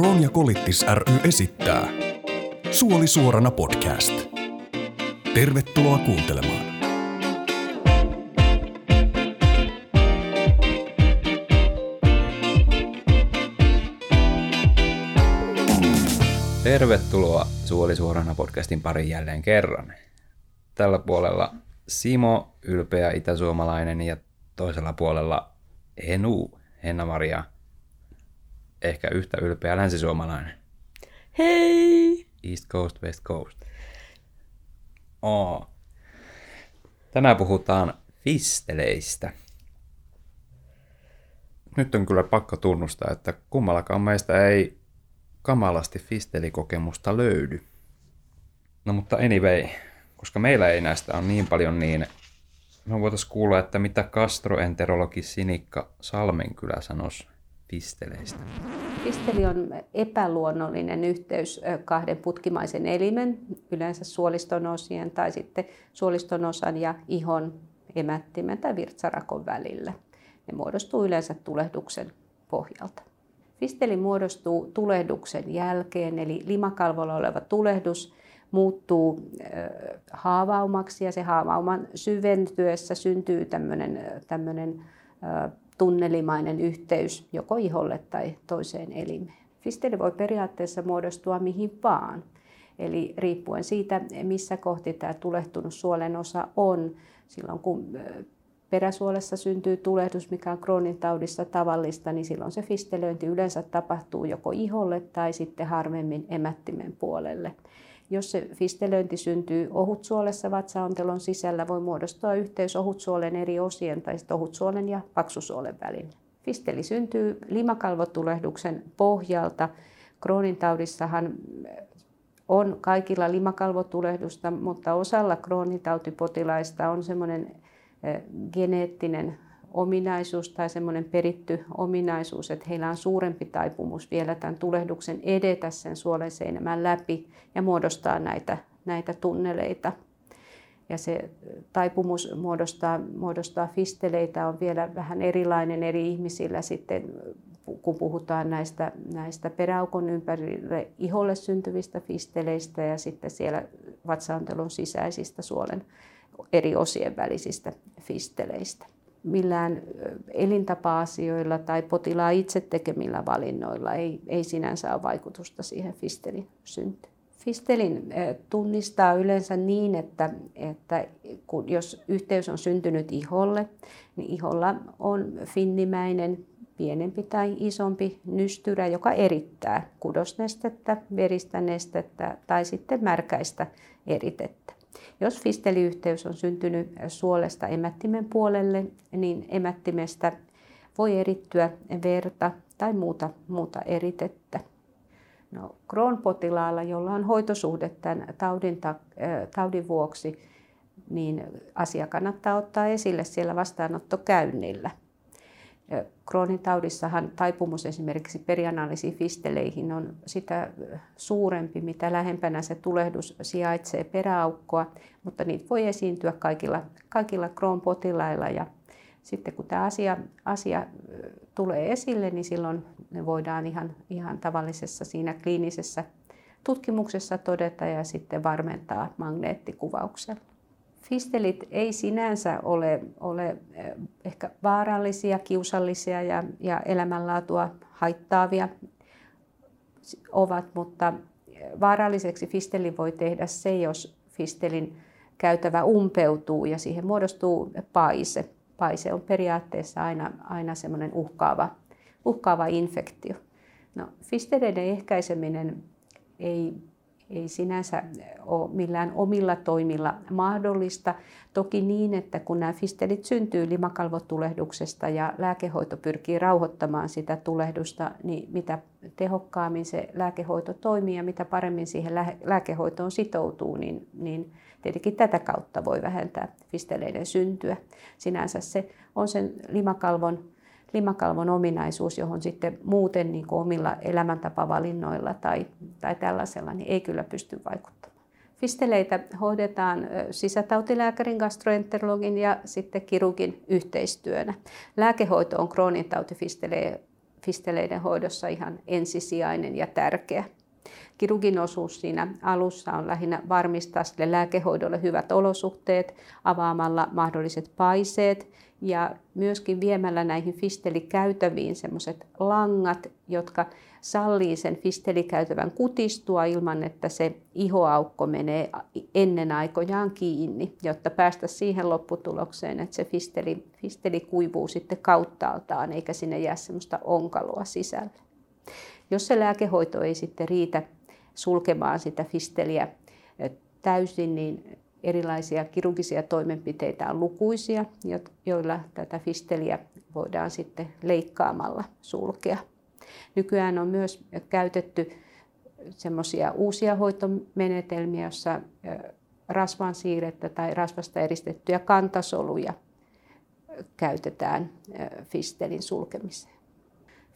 Kroon ja Kolittis ry esittää Suoli suorana podcast. Tervetuloa kuuntelemaan. Tervetuloa Suoli suorana podcastin pariin jälleen kerran. Tällä puolella Simo, ylpeä itäsuomalainen ja toisella puolella Enu, Henna-Maria, ehkä yhtä ylpeä länsisuomalainen. Hei! East Coast, West Coast. Oo. Tänään puhutaan fisteleistä. Nyt on kyllä pakko tunnustaa, että kummallakaan meistä ei kamalasti fistelikokemusta löydy. No mutta anyway, koska meillä ei näistä ole niin paljon, niin me voitaisiin kuulla, että mitä gastroenterologi Sinikka Salmenkylä sanoisi pisteleistä. Pisteli on epäluonnollinen yhteys kahden putkimaisen elimen, yleensä suoliston osien tai sitten suoliston osan ja ihon emättimen tai virtsarakon välillä. Ne muodostuu yleensä tulehduksen pohjalta. Fisteli muodostuu tulehduksen jälkeen, eli limakalvolla oleva tulehdus muuttuu haavaumaksi ja se haavauman syventyessä syntyy tämmöinen tunnelimainen yhteys joko iholle tai toiseen elimeen. Fisteli voi periaatteessa muodostua mihin vaan. Eli riippuen siitä, missä kohti tämä tulehtunut suolen osa on, silloin kun peräsuolessa syntyy tulehdus, mikä on Crohnin taudissa tavallista, niin silloin se fistelöinti yleensä tapahtuu joko iholle tai sitten harvemmin emättimen puolelle. Jos se fistelöinti syntyy ohutsuolessa vatsaontelon sisällä, voi muodostua yhteys ohutsuolen eri osien tai ohutsuolen ja paksusuolen välillä. Fisteli syntyy limakalvotulehduksen pohjalta. Crohnin taudissahan on kaikilla limakalvotulehdusta, mutta osalla Crohnin tautipotilaista on semmoinen eh, geneettinen ominaisuus tai semmoinen peritty ominaisuus, että heillä on suurempi taipumus vielä tämän tulehduksen edetä sen suolen seinämän läpi ja muodostaa näitä, näitä tunneleita. Ja se taipumus muodostaa, muodostaa fisteleitä on vielä vähän erilainen eri ihmisillä sitten, kun puhutaan näistä, näistä peräaukon ympärille iholle syntyvistä fisteleistä ja sitten siellä vatsaantelun sisäisistä suolen eri osien välisistä fisteleistä millään elintapa-asioilla tai potilaan itse tekemillä valinnoilla ei, ei sinänsä ole vaikutusta siihen fistelin syntyyn. Fistelin tunnistaa yleensä niin, että, että kun, jos yhteys on syntynyt iholle, niin iholla on finnimäinen pienempi tai isompi nystyrä, joka erittää kudosnestettä, veristä nestettä tai sitten märkäistä eritettä. Jos fisteliyhteys on syntynyt suolesta emättimen puolelle, niin emättimestä voi erittyä verta tai muuta, muuta eritettä. No, Crohn-potilaalla, jolla on hoitosuhde tämän taudin, taudin vuoksi, niin asia kannattaa ottaa esille siellä vastaanottokäynnillä. Crohnin taudissahan taipumus esimerkiksi perianaalisiin fisteleihin on sitä suurempi, mitä lähempänä se tulehdus sijaitsee peräaukkoa, mutta niitä voi esiintyä kaikilla, kaikilla Crohn-potilailla ja sitten kun tämä asia, asia tulee esille, niin silloin ne voidaan ihan, ihan tavallisessa siinä kliinisessä tutkimuksessa todeta ja sitten varmentaa magneettikuvauksella. Fistelit ei sinänsä ole, ole eh, ehkä vaarallisia, kiusallisia ja, ja elämänlaatua haittaavia ovat, mutta vaaralliseksi fistelin voi tehdä se, jos fistelin käytävä umpeutuu ja siihen muodostuu paise. Paise on periaatteessa aina, aina semmoinen uhkaava, uhkaava infektio. No, fisteleiden ehkäiseminen ei ei sinänsä ole millään omilla toimilla mahdollista. Toki niin, että kun nämä fistelit syntyy limakalvotulehduksesta ja lääkehoito pyrkii rauhoittamaan sitä tulehdusta, niin mitä tehokkaammin se lääkehoito toimii ja mitä paremmin siihen lääkehoitoon sitoutuu, niin, niin tietenkin tätä kautta voi vähentää fisteleiden syntyä. Sinänsä se on sen limakalvon limakalvon ominaisuus, johon sitten muuten niin kuin omilla elämäntapavalinnoilla tai, tai tällaisella niin ei kyllä pysty vaikuttamaan. Fisteleitä hoidetaan sisätautilääkärin, gastroenterologin ja sitten kirurgin yhteistyönä. Lääkehoito on tautifisteleen fisteleiden hoidossa ihan ensisijainen ja tärkeä. Kirurgin osuus siinä alussa on lähinnä varmistaa sille lääkehoidolle hyvät olosuhteet avaamalla mahdolliset paiseet ja myöskin viemällä näihin fistelikäytäviin semmoiset langat, jotka sallii sen fistelikäytävän kutistua ilman, että se ihoaukko menee ennen aikojaan kiinni, jotta päästä siihen lopputulokseen, että se fisteli, fisteli kuivuu sitten kauttaaltaan eikä sinne jää semmoista onkaloa sisälle. Jos se lääkehoito ei sitten riitä sulkemaan sitä fisteliä täysin, niin erilaisia kirurgisia toimenpiteitä on lukuisia, joilla tätä fisteliä voidaan sitten leikkaamalla sulkea. Nykyään on myös käytetty semmoisia uusia hoitomenetelmiä, joissa rasvan siirrettä tai rasvasta eristettyjä kantasoluja käytetään fistelin sulkemiseen.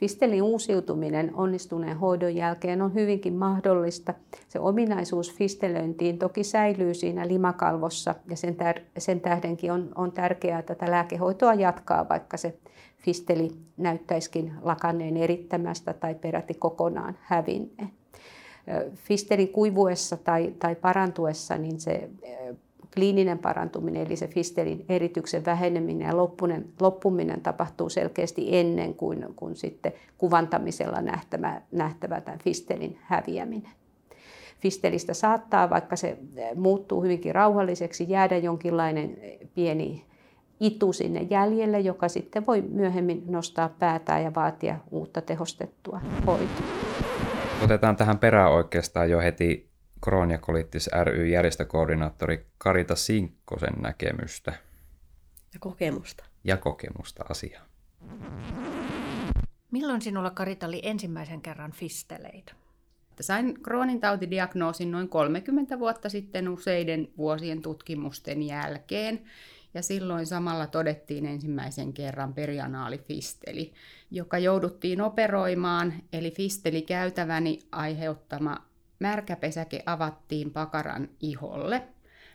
Fistelin uusiutuminen onnistuneen hoidon jälkeen on hyvinkin mahdollista. Se ominaisuus fistelöintiin toki säilyy siinä limakalvossa ja sen, tär- sen tähdenkin on, on tärkeää tätä lääkehoitoa jatkaa, vaikka se fisteli näyttäisikin lakanneen erittämästä tai peräti kokonaan hävinneen. Fistelin kuivuessa tai, tai parantuessa niin se kliininen parantuminen, eli se fistelin erityksen väheneminen ja loppuminen, loppuminen tapahtuu selkeästi ennen kuin, kuin sitten kuvantamisella nähtävä, nähtävä tämän fistelin häviäminen. Fistelistä saattaa, vaikka se muuttuu hyvinkin rauhalliseksi, jäädä jonkinlainen pieni itu sinne jäljelle, joka sitten voi myöhemmin nostaa päätään ja vaatia uutta tehostettua hoitoa. Otetaan tähän perään oikeastaan jo heti Krooniakoliittis ry järjestökoordinaattori Karita Sinkkosen näkemystä. Ja kokemusta. Ja kokemusta asiaa. Milloin sinulla Karita oli ensimmäisen kerran fisteleitä? Sain Kroonin tautidiagnoosin noin 30 vuotta sitten useiden vuosien tutkimusten jälkeen. Ja silloin samalla todettiin ensimmäisen kerran perianaalifisteli, joka jouduttiin operoimaan, eli fisteli käytäväni aiheuttama märkäpesäke avattiin pakaran iholle.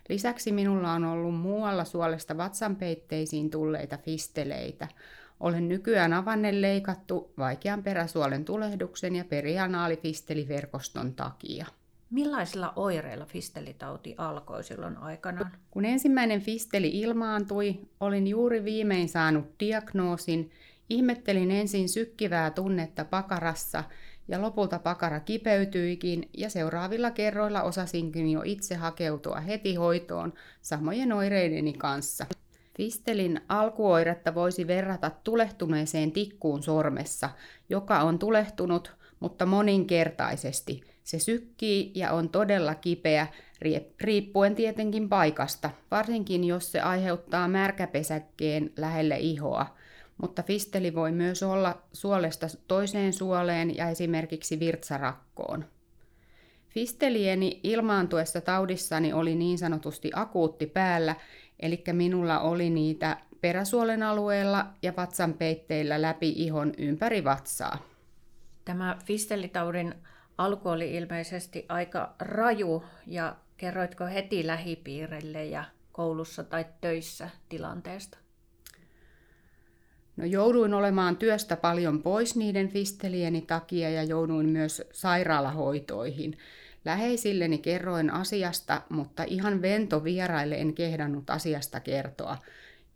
Lisäksi minulla on ollut muualla suolesta vatsanpeitteisiin tulleita fisteleitä. Olen nykyään avanne leikattu vaikean peräsuolen tulehduksen ja perianaalifisteliverkoston takia. Millaisilla oireilla fistelitauti alkoi silloin aikana? Kun ensimmäinen fisteli ilmaantui, olin juuri viimein saanut diagnoosin. Ihmettelin ensin sykkivää tunnetta pakarassa ja lopulta pakara kipeytyikin ja seuraavilla kerroilla osasinkin jo itse hakeutua heti hoitoon samojen oireideni kanssa. Fistelin alkuoiretta voisi verrata tulehtuneeseen tikkuun sormessa, joka on tulehtunut, mutta moninkertaisesti. Se sykkii ja on todella kipeä, riippuen tietenkin paikasta, varsinkin jos se aiheuttaa märkäpesäkkeen lähelle ihoa – mutta fisteli voi myös olla suolesta toiseen suoleen ja esimerkiksi virtsarakkoon. Fistelieni ilmaantuessa taudissani oli niin sanotusti akuutti päällä, eli minulla oli niitä peräsuolen alueella ja vatsanpeitteillä läpi ihon ympäri vatsaa. Tämä fistelitaudin alku oli ilmeisesti aika raju ja kerroitko heti lähipiirille ja koulussa tai töissä tilanteesta? No jouduin olemaan työstä paljon pois niiden fistelieni takia ja jouduin myös sairaalahoitoihin. Läheisilleni kerroin asiasta, mutta ihan vento vieraille en kehdannut asiasta kertoa.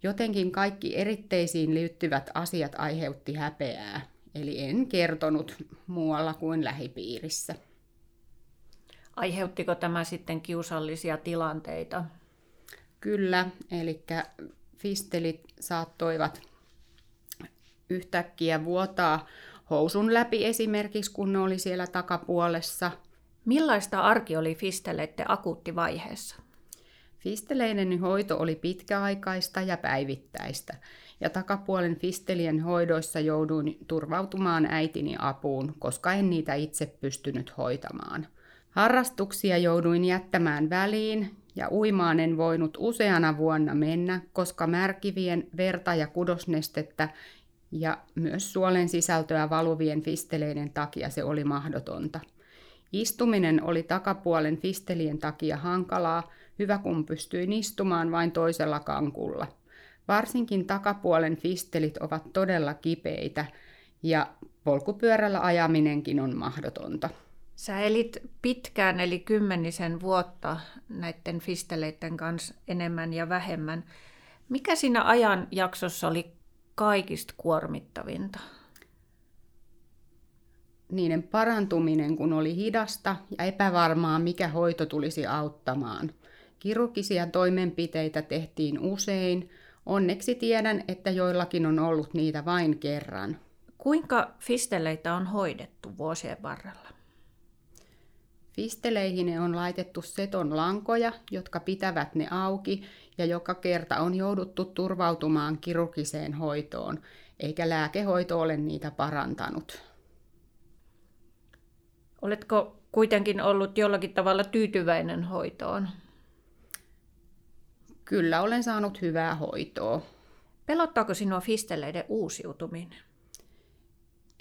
Jotenkin kaikki eritteisiin liittyvät asiat aiheutti häpeää, eli en kertonut muualla kuin lähipiirissä. Aiheuttiko tämä sitten kiusallisia tilanteita? Kyllä, eli fistelit saattoivat yhtäkkiä vuotaa housun läpi esimerkiksi, kun ne oli siellä takapuolessa. Millaista arki oli fisteleiden akuuttivaiheessa? Fisteleiden hoito oli pitkäaikaista ja päivittäistä, ja takapuolen fistelien hoidoissa jouduin turvautumaan äitini apuun, koska en niitä itse pystynyt hoitamaan. Harrastuksia jouduin jättämään väliin, ja uimaan en voinut useana vuonna mennä, koska märkivien verta- ja kudosnestettä ja myös suolen sisältöä valuvien fisteleiden takia se oli mahdotonta. Istuminen oli takapuolen fistelien takia hankalaa, hyvä kun pystyin istumaan vain toisella kankulla. Varsinkin takapuolen fistelit ovat todella kipeitä, ja polkupyörällä ajaminenkin on mahdotonta. Sä elit pitkään, eli kymmenisen vuotta näiden fisteleiden kanssa enemmän ja vähemmän. Mikä siinä ajan jaksossa oli kaikista kuormittavinta? Niiden parantuminen, kun oli hidasta ja epävarmaa, mikä hoito tulisi auttamaan. Kirurgisia toimenpiteitä tehtiin usein. Onneksi tiedän, että joillakin on ollut niitä vain kerran. Kuinka fisteleitä on hoidettu vuosien varrella? Fisteleihin on laitettu seton lankoja, jotka pitävät ne auki, ja joka kerta on jouduttu turvautumaan kirurgiseen hoitoon, eikä lääkehoito ole niitä parantanut. Oletko kuitenkin ollut jollakin tavalla tyytyväinen hoitoon? Kyllä olen saanut hyvää hoitoa. Pelottaako sinua fisteleiden uusiutuminen?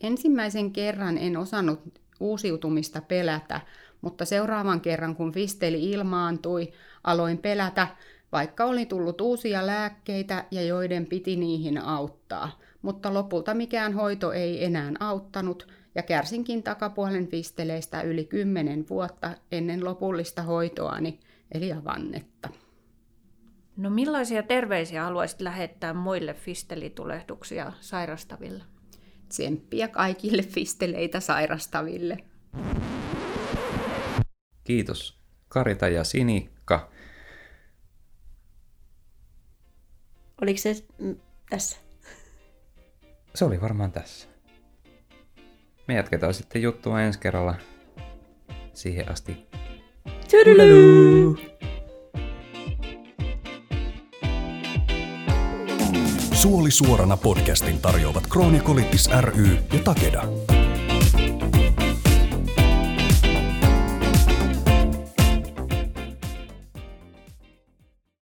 Ensimmäisen kerran en osannut uusiutumista pelätä, mutta seuraavan kerran kun fisteli ilmaantui, aloin pelätä, vaikka oli tullut uusia lääkkeitä ja joiden piti niihin auttaa. Mutta lopulta mikään hoito ei enää auttanut ja kärsinkin takapuolen fisteleistä yli kymmenen vuotta ennen lopullista hoitoani, eli avannetta. No millaisia terveisiä haluaisit lähettää muille fistelitulehduksia sairastaville? Tsemppiä kaikille fisteleitä sairastaville. Kiitos Karita ja Sinikka. Oliko se tässä? Se oli varmaan tässä. Me jatketaan sitten juttua ensi kerralla. Siihen asti. Suoli suorana podcastin tarjoavat Kroonikolitis ry ja Takeda.